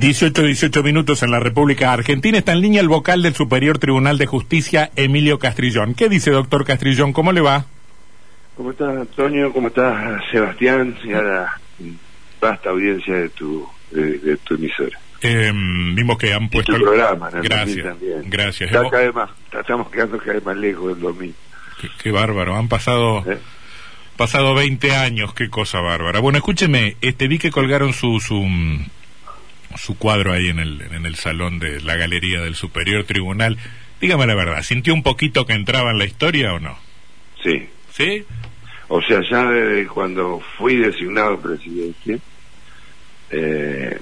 18, 18 minutos en la República Argentina. Está en línea el vocal del Superior Tribunal de Justicia, Emilio Castrillón. ¿Qué dice, doctor Castrillón? ¿Cómo le va? ¿Cómo estás, Antonio? ¿Cómo estás, Sebastián? Y a la vasta audiencia de tu, de, tu emisora. Eh, vimos que han puesto... el programa, Gracias, también. gracias. Está cada vez más, estamos quedando cada vez más lejos del domingo. Qué, bárbaro, han pasado... ¿Eh? Pasado 20 años, qué cosa bárbara. Bueno, escúcheme, este vi que colgaron su, su, su cuadro ahí en el, en el salón de la galería del Superior Tribunal. Dígame la verdad, ¿sintió un poquito que entraba en la historia o no? Sí. ¿Sí? O sea, ya desde cuando fui designado presidente, eh,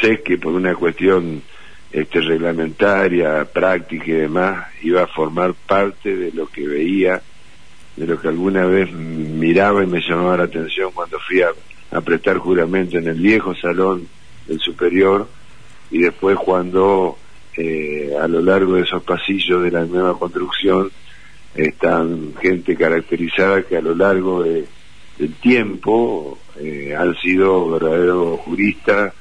sé que por una cuestión este, reglamentaria, práctica y demás, iba a formar parte de lo que veía, de lo que alguna vez miraba y me llamaba la atención cuando fui a, a prestar juramento en el viejo salón el superior y después cuando eh, a lo largo de esos pasillos de la nueva construcción están gente caracterizada que a lo largo de, del tiempo eh, han sido verdaderos juristas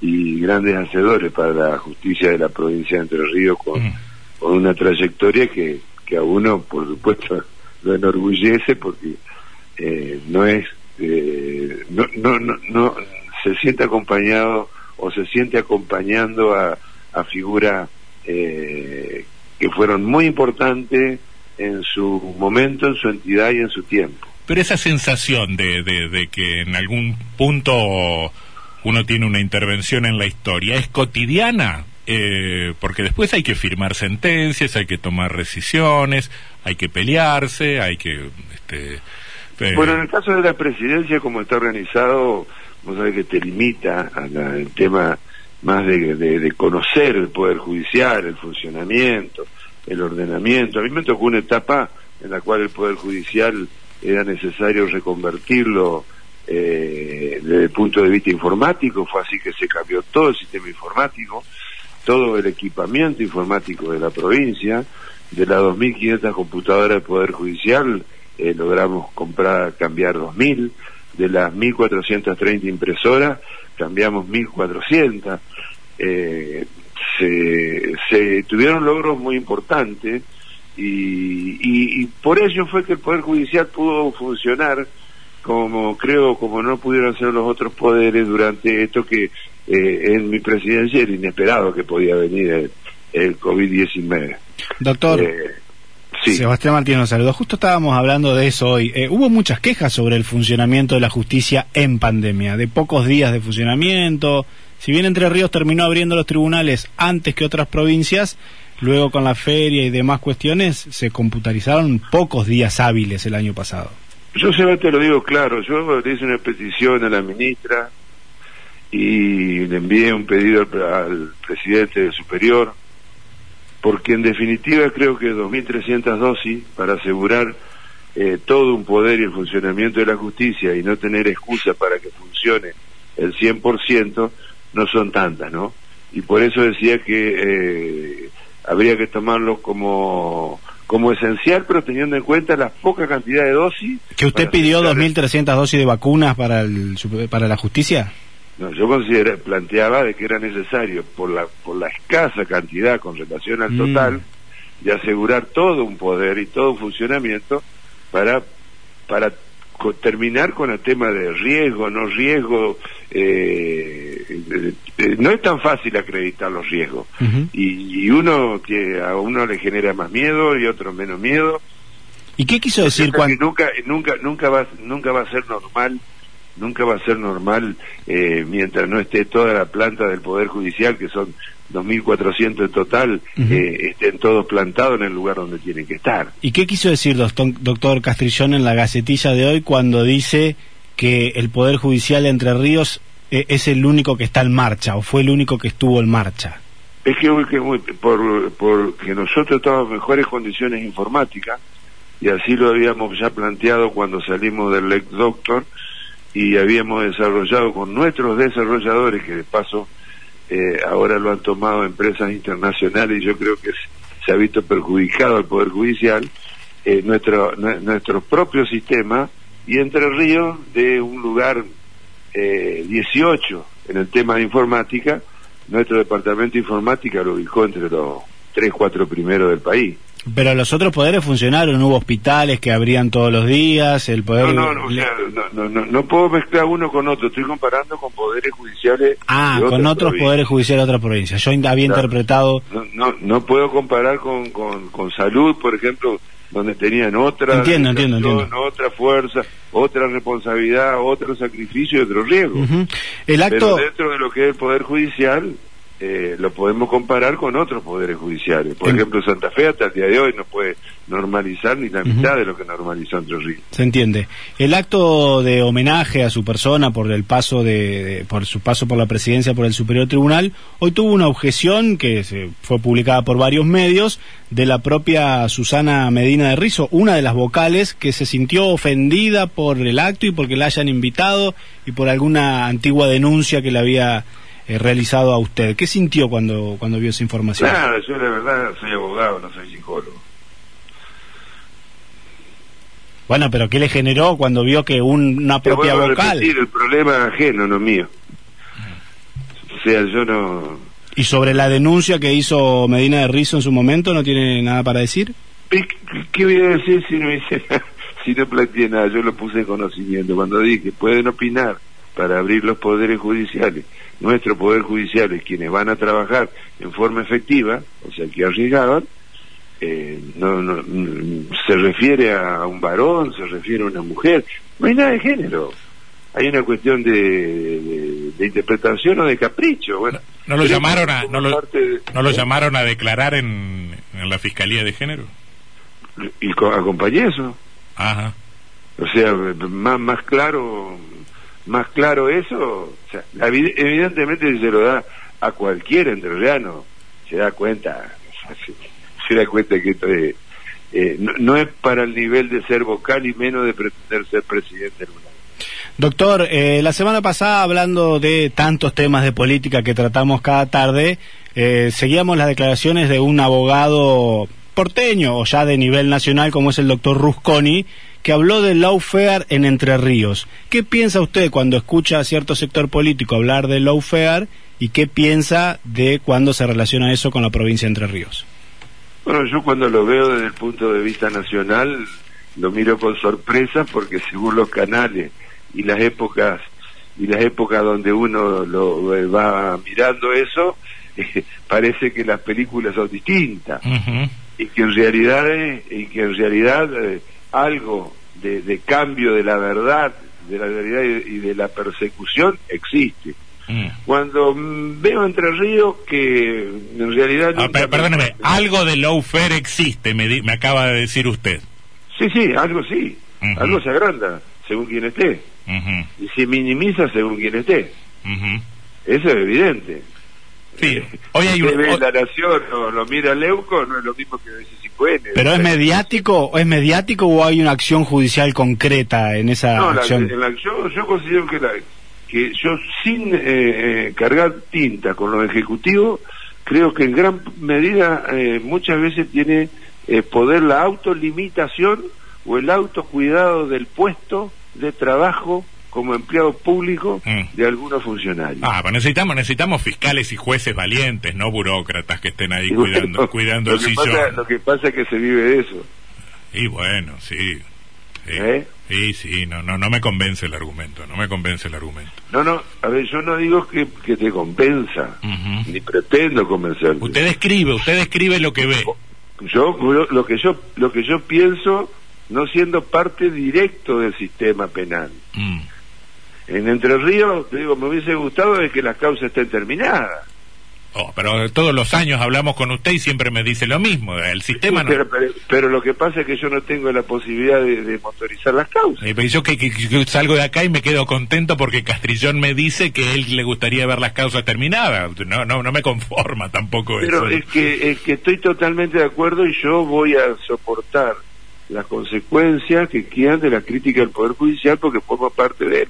y grandes hacedores para la justicia de la provincia de Entre Ríos con, mm. con una trayectoria que, que a uno por supuesto lo enorgullece porque eh, no es no, no, no, no se siente acompañado o se siente acompañando a, a figuras eh, que fueron muy importantes en su momento, en su entidad y en su tiempo. Pero esa sensación de, de, que en algún punto uno tiene una intervención en la historia, ¿es cotidiana? Eh, porque después hay que firmar sentencias, hay que tomar decisiones, hay que pelearse, hay que... Este, eh, bueno, en el caso de la presidencia, como está organizado, vos sabés que te limita al tema más de, conocer el Poder Judicial, el funcionamiento, el ordenamiento. A mí me tocó una etapa en la cual el Poder Judicial era necesario reconvertirlo eh, desde el punto de vista informático, fue así que se cambió todo el sistema informático, todo el equipamiento informático de la provincia, de las 2.500 computadoras del Poder Judicial eh, logramos comprar, cambiar 2.000, de las 1.430 impresoras, cambiamos 1.400. Eh, se, se tuvieron logros muy importantes y, y, por ello fue que el Poder Judicial pudo funcionar como creo, como no pudieron ser los otros poderes durante esto que eh, en mi presidencia era inesperado que podía venir el, COVID-19. Doctor. Eh, Sebastián Martínez nos saludó. Justo estábamos hablando de eso hoy. Eh, hubo muchas quejas sobre el funcionamiento de la justicia en pandemia, de pocos días de funcionamiento. Si bien Entre Ríos terminó abriendo los tribunales antes que otras provincias, luego con la feria y demás cuestiones se computarizaron pocos días hábiles el año pasado. Yo, Sebastián, te lo digo claro. Yo le hice una petición a la ministra y le envié un pedido al presidente superior porque en definitiva creo que 2.300 dosis para asegurar eh, todo un poder y el funcionamiento de la justicia y no tener excusa para que funcione el 100% no son tantas, ¿no? Y por eso decía que eh, habría que tomarlo como como esencial, pero teniendo en cuenta la poca cantidad de dosis. ¿Que usted pidió 2.300 dosis de vacunas para, el, para la justicia? No, yo consideré, planteaba de que era necesario, por la, por la escasa cantidad con relación al mm. total, de asegurar todo un poder y todo un funcionamiento para, para terminar con el tema de riesgo, no riesgo. Eh, no es tan fácil acreditar los riesgos. y, y, uno que a uno le genera más miedo y otro menos miedo. ¿Y qué quiso decir cuando.? Nunca, nunca, nunca, va, nunca va a ser normal nunca va a ser normal eh, mientras no esté toda la planta del Poder Judicial, que son 2.400 en total, eh, estén todos plantados en el lugar donde tienen que estar. ¿Y qué quiso decir doctor Castrillón en la gacetilla de hoy cuando dice que el Poder Judicial de Entre Ríos eh, es el único que está en marcha o fue el único que estuvo en marcha? Es que, por, porque nosotros estamos en mejores condiciones informáticas y así lo habíamos ya planteado cuando salimos del Lex Doctor, y habíamos desarrollado con nuestros desarrolladores, que de paso eh, ahora lo han tomado empresas internacionales y yo creo que se ha visto perjudicado al Poder Judicial, eh, nuestro, nuestro propio sistema y Entre Ríos de un lugar eh, 18 en el tema de informática, nuestro departamento de informática lo ubicó entre los tres, cuatro primeros del país. Pero los otros poderes funcionaron, hubo hospitales que abrían todos los días, el poder... No, no, no, no, no, puedo mezclar uno con otro, estoy comparando con poderes judiciales... Ah, con otros poderes judiciales de otras provincias, yo había interpretado... No, no, puedo comparar con, con, salud, por ejemplo, donde tenían otra... Entiendo, entiendo, entiendo. Otra fuerza, otra responsabilidad, otro sacrificio y otro riesgo. El acto... Pero dentro de lo que es el poder judicial eh, lo podemos comparar con otros poderes judiciales. Por ejemplo, Santa Fe hasta el día de hoy no puede normalizar ni la mitad de lo que normalizó Entre Ríos. Se entiende. El acto de homenaje a su persona por el paso de, por su paso por la presidencia por el Superior Tribunal hoy tuvo una objeción que se fue publicada por varios medios de la propia Susana Medina de Rizo, una de las vocales que se sintió ofendida por el acto y porque la hayan invitado y por alguna antigua denuncia que le había eh, realizado a usted. ¿Qué sintió cuando, cuando vio esa información? Nada, yo la verdad soy abogado, no soy psicólogo. Bueno, pero ¿qué le generó cuando vio que una propia vocal... Repetir, el problema ajeno, no mío. O sea, yo no... ¿Y sobre la denuncia que hizo Medina de Rizo en su momento, no tiene nada para decir? ¿Qué, voy a decir si no hice si no planteé nada? Yo lo puse en conocimiento. Cuando dije, pueden opinar para abrir los poderes judiciales nuestro Poder Judicial es quienes van a trabajar en forma efectiva, o sea, que arriesgaban, eh, no, no, se refiere a un varón, se refiere a una mujer, no hay nada de género. Hay una cuestión de, interpretación o de capricho. Bueno, ¿No lo llamaron a no lo, ¿no lo llamaron a declarar en, en la fiscalía de género? Y acompañé eso. Ajá. O sea, más más claro más claro eso, evidentemente si se lo da a cualquier entrerriano, se da cuenta, se, da cuenta que eh, no, es para el nivel de ser vocal y menos de pretender ser presidente del Doctor, eh, la semana pasada hablando de tantos temas de política que tratamos cada tarde, eh, seguíamos las declaraciones de un abogado porteño o ya de nivel nacional como es el doctor Rusconi, que habló del lawfare en Entre Ríos. ¿Qué piensa usted cuando escucha a cierto sector político hablar del lawfare y qué piensa de cuando se relaciona eso con la provincia de Entre Ríos? Bueno, yo cuando lo veo desde el punto de vista nacional lo miro con sorpresa porque según los canales y las épocas y las épocas donde uno lo eh, va mirando eso parece que las películas son distintas y que en realidad y que en realidad eh, algo de, cambio de la verdad, de la realidad y, de la persecución existe. Mm. Cuando veo Entre Ríos que en realidad... Ah, perdóneme, algo de lawfare existe, me, me acaba de decir usted. Sí, sí, algo sí. Algo se agranda según quien esté. Y se minimiza según quien esté. Eso es evidente. Sí. Hoy hay la nación o lo mira Leuco, no es lo mismo que ¿Pero es mediático, o es mediático o hay una acción judicial concreta en esa no, acción? La, yo considero que, la, que yo sin eh, eh, cargar tinta con los ejecutivos, creo que en gran medida eh, muchas veces tiene poder la autolimitación o el autocuidado del puesto de trabajo como empleado público mm. de algunos funcionarios. Ah, pues necesitamos necesitamos fiscales y jueces valientes, no burócratas que estén ahí cuidando cuidando el sillón. lo que pasa es que se vive de eso. Y bueno, sí. Sí, ¿Eh? sí, sí, no, no, no me convence el argumento, no me convence el argumento. No, no, a ver, yo no digo que, que te compensa, ni pretendo convencerte. Usted escribe, usted escribe lo que ve. Yo, lo que yo, lo que yo pienso, no siendo parte directo del sistema penal. Mm. En Entre Ríos, digo, me hubiese gustado de que las causas estén terminadas. Oh, pero todos los años hablamos con usted y siempre me dice lo mismo. El sistema pero, lo que pasa es que yo no tengo la posibilidad de, motorizar las causas. Y yo que, salgo de acá y me quedo contento porque Castrillón me dice que él le gustaría ver las causas terminadas. No, no, no me conforma tampoco pero eso. es que, es que estoy totalmente de acuerdo y yo voy a soportar las consecuencias que quedan de la crítica del Poder Judicial porque formo parte de él.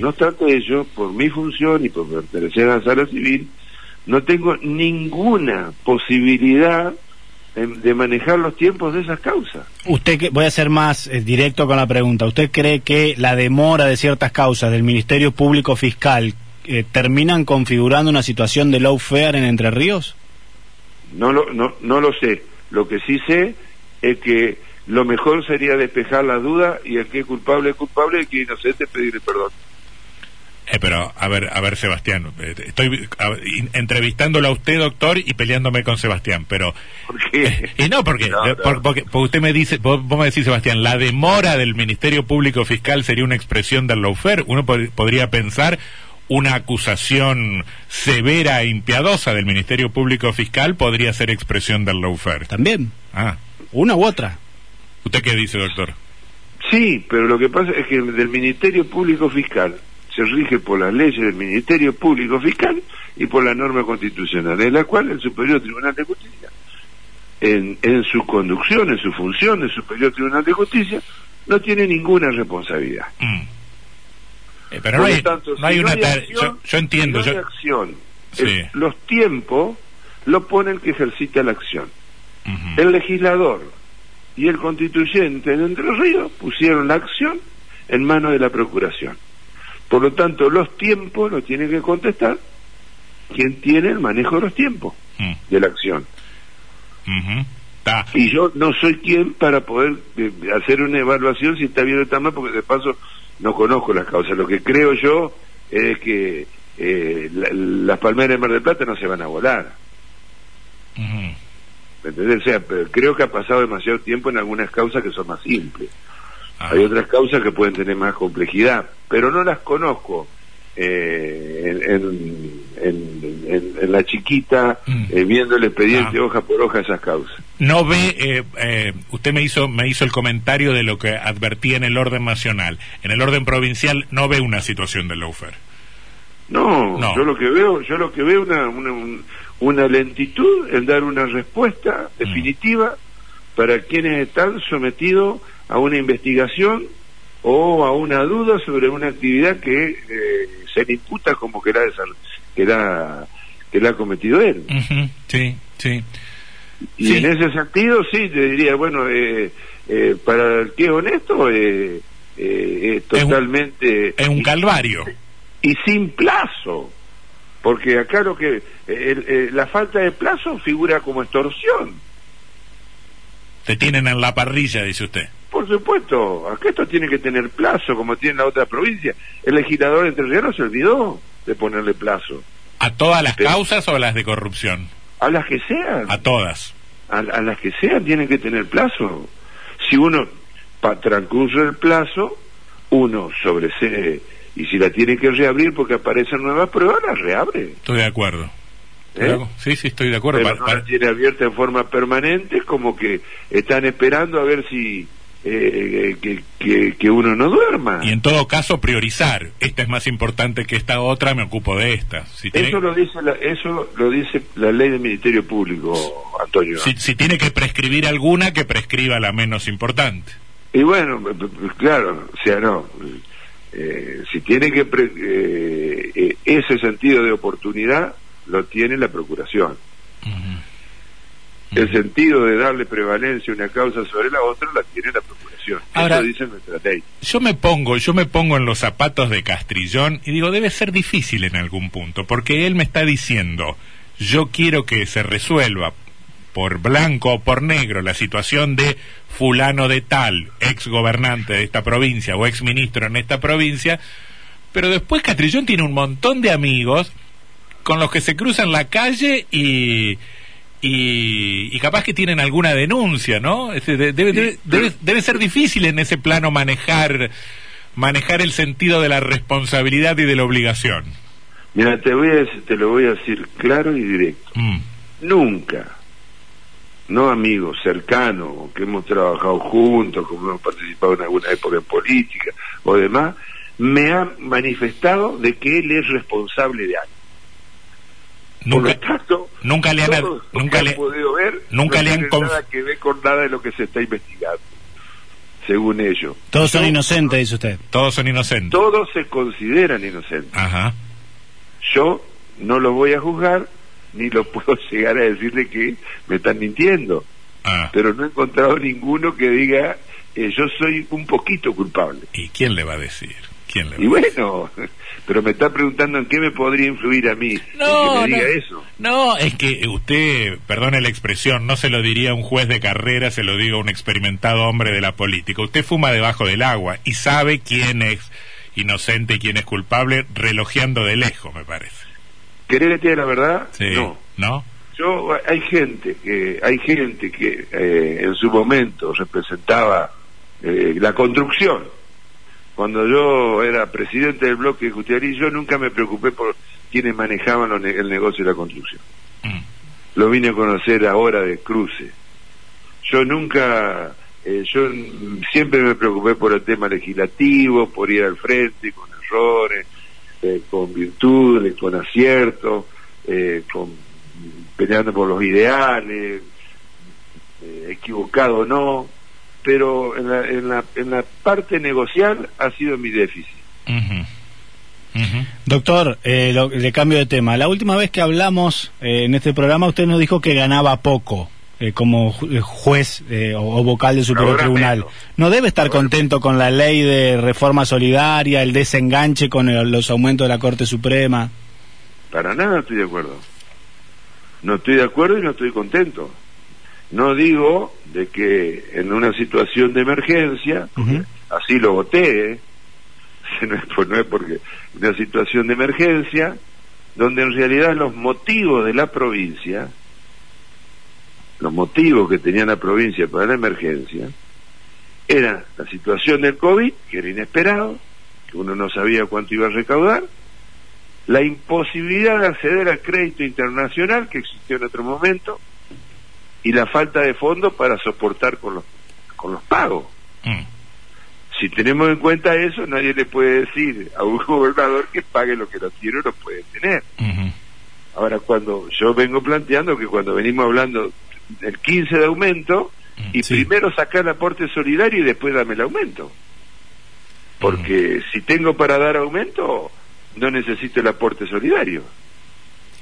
No obstante ello, por mi función y por pertenecer a la sala civil, no tengo ninguna posibilidad de, manejar los tiempos de esas causas. Usted, voy a ser más eh, directo con la pregunta, ¿usted cree que la demora de ciertas causas del Ministerio Público Fiscal eh, terminan configurando una situación de low fare en Entre Ríos? No lo, no, no lo sé. Lo que sí sé es que lo mejor sería despejar la duda y el que es culpable es culpable y el que es inocente pedirle perdón. Eh, pero, a ver, a ver, Sebastián, eh, estoy entrevistándolo a usted, doctor, y peleándome con Sebastián, pero... ¿Por qué? Eh, y no, porque, porque, usted me dice, vos, me decís, Sebastián, la demora del Ministerio Público Fiscal sería una expresión del lawfare. Uno podría pensar una acusación severa e impiadosa del Ministerio Público Fiscal podría ser expresión del lawfare. También. Ah. Una u otra. ¿Usted qué dice, doctor? Sí, pero lo que pasa es que del Ministerio Público Fiscal se rige por las leyes del Ministerio Público Fiscal y por la norma constitucional, en la cual el Superior Tribunal de Justicia, en, en su conducción, en su función de Superior Tribunal de Justicia, no tiene ninguna responsabilidad. Mm. Eh, pero no hay, no hay una... yo, entiendo... yo... acción. los tiempos lo pone el que ejercita la acción. El legislador y el constituyente de Entre Ríos pusieron la acción en manos de la Procuración. Por lo tanto, los tiempos los tiene que contestar quien tiene el manejo de los tiempos mm. de la acción. Y yo no soy quien para poder eh, hacer una evaluación si está bien o está mal, porque de paso no conozco las causas. Lo que creo yo es que eh, las palmeras de Mar del Plata no se van a volar. O sea, creo que ha pasado demasiado tiempo en algunas causas que son más simples. Ah. Hay otras causas que pueden tener más complejidad, pero no las conozco eh, en, la chiquita, mm. eh, viendo el expediente ah. hoja por hoja esas causas. No ve, eh, usted me hizo me hizo el comentario de lo que advertía en el orden nacional. En el orden provincial no ve una situación de lawfare. No, no, yo lo que veo, yo lo que veo una, una, una lentitud en dar una respuesta mm. definitiva para quienes están sometidos a una investigación o a una duda sobre una actividad que eh, se le imputa como que la, que la, que la ha cometido él. Sí, sí. Y en ese sentido, sí, te diría, bueno, eh, eh, para el que es honesto, eh, es totalmente... Es un, calvario. Y, sin plazo, porque acá lo que... la falta de plazo figura como extorsión. Te tienen en la parrilla, dice usted. Por supuesto, acá esto tiene que tener plazo, como tiene la otra provincia. El legislador entrerriano se olvidó de ponerle plazo. ¿A todas las causas o a las de corrupción? A las que sean. A todas. A, las que sean tienen que tener plazo. Si uno para transcurso el plazo, uno sobresee y si la tiene que reabrir porque aparecen nuevas pruebas, la reabre. Estoy de acuerdo. ¿Eh? Sí, sí, estoy de acuerdo. Pero no la tiene abierta en forma permanente, como que están esperando a ver si eh, que, que, uno no duerma. Y en todo caso priorizar, esta es más importante que esta otra, me ocupo de esta. eso, lo dice la, eso lo dice la ley del Ministerio Público, Antonio. Si, tiene que prescribir alguna, que prescriba la menos importante. Y bueno, claro, o sea, no. Eh, si tiene que... Eh, ese sentido de oportunidad lo tiene la Procuración el sentido de darle prevalencia a una causa sobre la otra la tiene la procuración. Eso dice nuestra ley. Yo me pongo, yo me pongo en los zapatos de Castrillón y digo, debe ser difícil en algún punto, porque él me está diciendo, yo quiero que se resuelva por blanco o por negro la situación de fulano de tal, ex gobernante de esta provincia o ex ministro en esta provincia, pero después Castrillón tiene un montón de amigos con los que se cruzan la calle y y, capaz que tienen alguna denuncia, ¿no? Debe, debe, debe, ser difícil en ese plano manejar manejar el sentido de la responsabilidad y de la obligación. Mira, te, voy a, te lo voy a decir claro y directo. Mm. Nunca, no amigos cercanos, que hemos trabajado juntos, como hemos participado en alguna época en política o demás, me ha manifestado de que él es responsable de algo. Nunca, nunca le han, nunca le, podido ver, nunca le han nada que ver con nada de lo que se está investigando, según ellos. Todos son inocentes, dice usted. Todos son inocentes. Todos se consideran inocentes. Ajá. Yo no los voy a juzgar, ni lo puedo llegar a decirle que me están mintiendo. Ah. Pero no he encontrado ninguno que diga, eh, yo soy un poquito culpable. ¿Y quién le va a decir? ¿Quién le y bueno, pero me está preguntando en qué me podría influir a mí. No, que me diga no, eso. no, es que usted, perdone la expresión, no se lo diría a un juez de carrera, se lo diga a un experimentado hombre de la política. Usted fuma debajo del agua y sabe quién es inocente y quién es culpable, relojeando de lejos, me parece. ¿Querés que te la verdad? Sí. No. ¿No? Yo, hay gente que, hay gente que eh, en su momento representaba eh, la construcción. Cuando yo era presidente del bloque de Justicialí, yo nunca me preocupé por quienes manejaban los ne- el negocio de la construcción. Mm. Lo vine a conocer ahora de cruce. Yo nunca, eh, yo siempre me preocupé por el tema legislativo, por ir al frente con errores, eh, con virtudes, con aciertos, eh, con peleando por los ideales, eh, equivocado o no, pero en la, en, la, en la parte negocial ha sido mi déficit. Ujú. Ujú. Doctor, eh, lo- le cambio de tema. La última vez que hablamos eh, en este programa, usted nos dijo que ganaba poco eh, como eh, juez eh, o, o vocal del Superior Ahora Tribunal. menos. ¿No debe estar Ahora contento con la ley de reforma solidaria, el desenganche con el- los aumentos de la Corte Suprema? Para nada estoy de acuerdo. No estoy de acuerdo y no estoy contento. No digo de que en una situación de emergencia, así lo voté, ¿eh? no, es por- no es porque una situación de emergencia donde en realidad los motivos de la provincia, los motivos que tenía la provincia para la emergencia, era la situación del COVID, que era inesperado, que uno no sabía cuánto iba a recaudar, la imposibilidad de acceder al crédito internacional que existió en otro momento y la falta de fondos para soportar con los, con los pagos. Mm. Si tenemos en cuenta eso, nadie le puede decir a un gobernador que pague lo que no tiene o no puede tener. Ahora, cuando yo vengo planteando que cuando venimos hablando del 15 de aumento, y Sí. primero sacar el aporte solidario y después dame el aumento. Porque si tengo para dar aumento, no necesito el aporte solidario.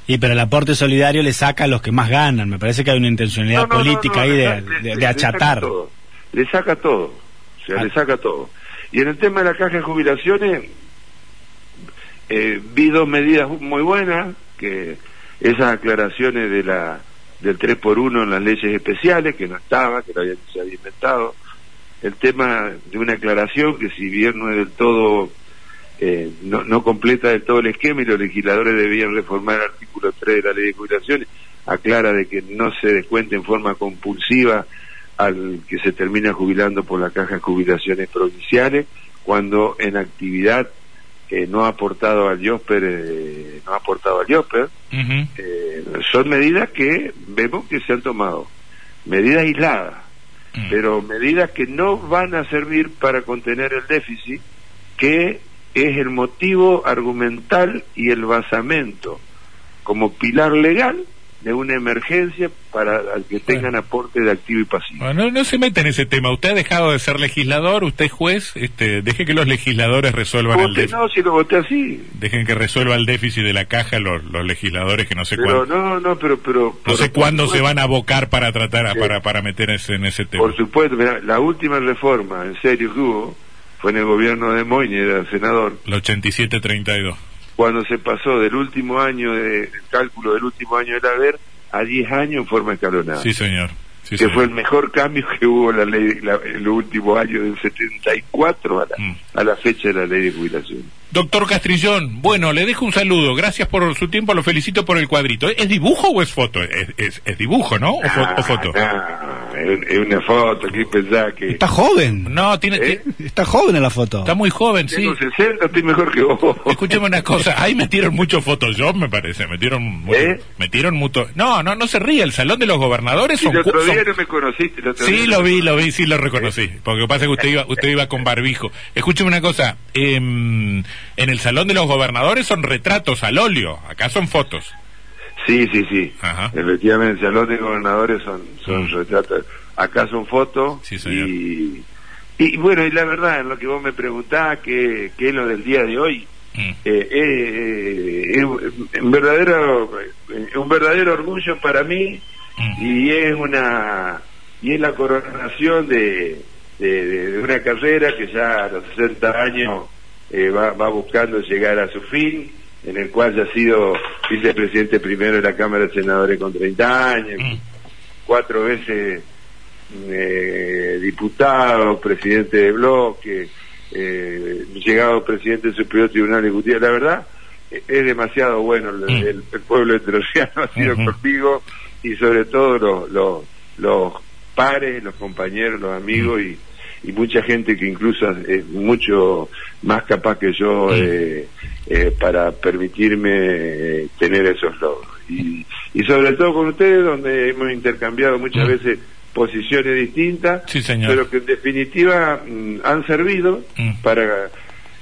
Y pero el aporte solidario le saca a los que más ganan. Me parece que hay una intencionalidad No, no, no, política no, ahí de, de- le- de le- le achatar. saca todo. Le saca todo. O sea, Ah. le saca todo. Y en el tema de la caja de jubilaciones, eh, vi dos medidas muy buenas, que esas aclaraciones de la del 3 por 1 en las leyes especiales, que no estaba, que lo había, se había inventado. El tema de una aclaración que si bien no es del todo, eh, no, no completa del todo el esquema y los legisladores debían reformar el artículo 3 de la ley de jubilaciones, aclara de que no se descuente en forma compulsiva al que se termina jubilando por la caja de jubilaciones provinciales, cuando en actividad eh, no ha aportado al IOSPER, eh, no ha aportado al IOSPER, Ujú. eh, son medidas que vemos que se han tomado, medidas aisladas, Mm. pero medidas que no van a servir para contener el déficit, que es el motivo argumental y el basamento como pilar legal de una emergencia para que tengan aporte de activo y pasivo. Bueno, no, no se meta en ese tema. Usted ha dejado de ser legislador, usted es juez. Este, deje que los legisladores resuelvan el déficit. no, si lo voté así. Dejen que resuelva el déficit de la caja los, los legisladores que no sé Pero cuándo. no, no, pero... pero No sé cuándo se van a abocar para tratar, a- Sí. para, para meterse en ese tema. Por supuesto, mirá, la última reforma, en serio, que hubo, fue en el gobierno de Moyne, era senador, El 87-32. Cuando se pasó del último año, de, el cálculo del último año del haber, a 10 años en forma escalonada. Sí, señor. Sí, que señor. fue el mejor cambio que hubo en la ley la- en los últimos años del 74 a la, Mm. a la fecha de la ley de jubilación. Doctor Castrillón, bueno, le dejo un saludo. Gracias por su tiempo, lo felicito por el cuadrito. ¿Es dibujo o es foto? Es, es- es dibujo, ¿no? ¿O, fo- o foto? Ah, no, es, una foto, que pensás que Está joven. No, tiene, ¿Eh? Está joven en la foto. está muy joven, sí. tengo 60, estoy mejor que vos. Escúcheme una cosa, ahí metieron mucho Photoshop, me parece, metieron mucho, ¿Eh? metieron mucho, no, no, no se ríe, el salón de los gobernadores son, el otro son- día no me conociste. el otro Sí, día lo vi, lo vi, sí lo reconocí. Porque lo que pasa es que usted iba, usted iba con barbijo. Escúcheme una cosa, em, en el salón de los gobernadores son retratos al óleo, acá son fotos. Sí, sí, sí. Ajá. Efectivamente, el salón de gobernadores son, son Mm. retratos. Acá son fotos. Sí, señor. Y, y bueno, y la verdad, en lo que vos me preguntás, que, que es lo del día de hoy, Mm. eh, eh, es un verdadero, eh, un verdadero orgullo para mí Mm. y es una y es la coronación de, de, de- de una carrera que ya a los 60 años eh, va, va buscando llegar a su fin, en el cual ya ha sido vicepresidente primero de la Cámara de Senadores con 30 años, mm. cuatro veces eh, diputado, presidente de bloque, eh, llegado presidente del Superior Tribunal Ejecutivo. La verdad, es demasiado bueno el, mm. pueblo heterociano ha sido contigo y sobre todo los, los, los pares, los compañeros, los amigos y, y mucha gente que incluso es mucho más capaz que yo eh, eh, para permitirme eh, tener esos logros. Y, y sobre todo con ustedes, donde hemos intercambiado muchas veces posiciones distintas, pero que en definitiva mm, han servido mm. para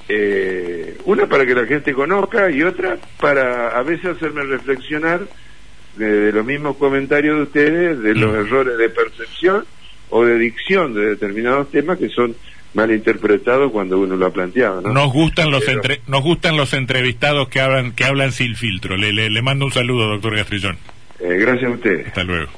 eh, una para que la gente conozca y otra para a veces hacerme reflexionar de, los mismos comentarios de ustedes, de los mm. errores de percepción o de dicción de determinados temas que son mal interpretados cuando uno lo ha planteado. Nos gustan los entre, nos gustan los entrevistados que hablan que hablan sin filtro. Le, le, mando un saludo, doctor Gastrillón. Eh, gracias a usted. Hasta luego.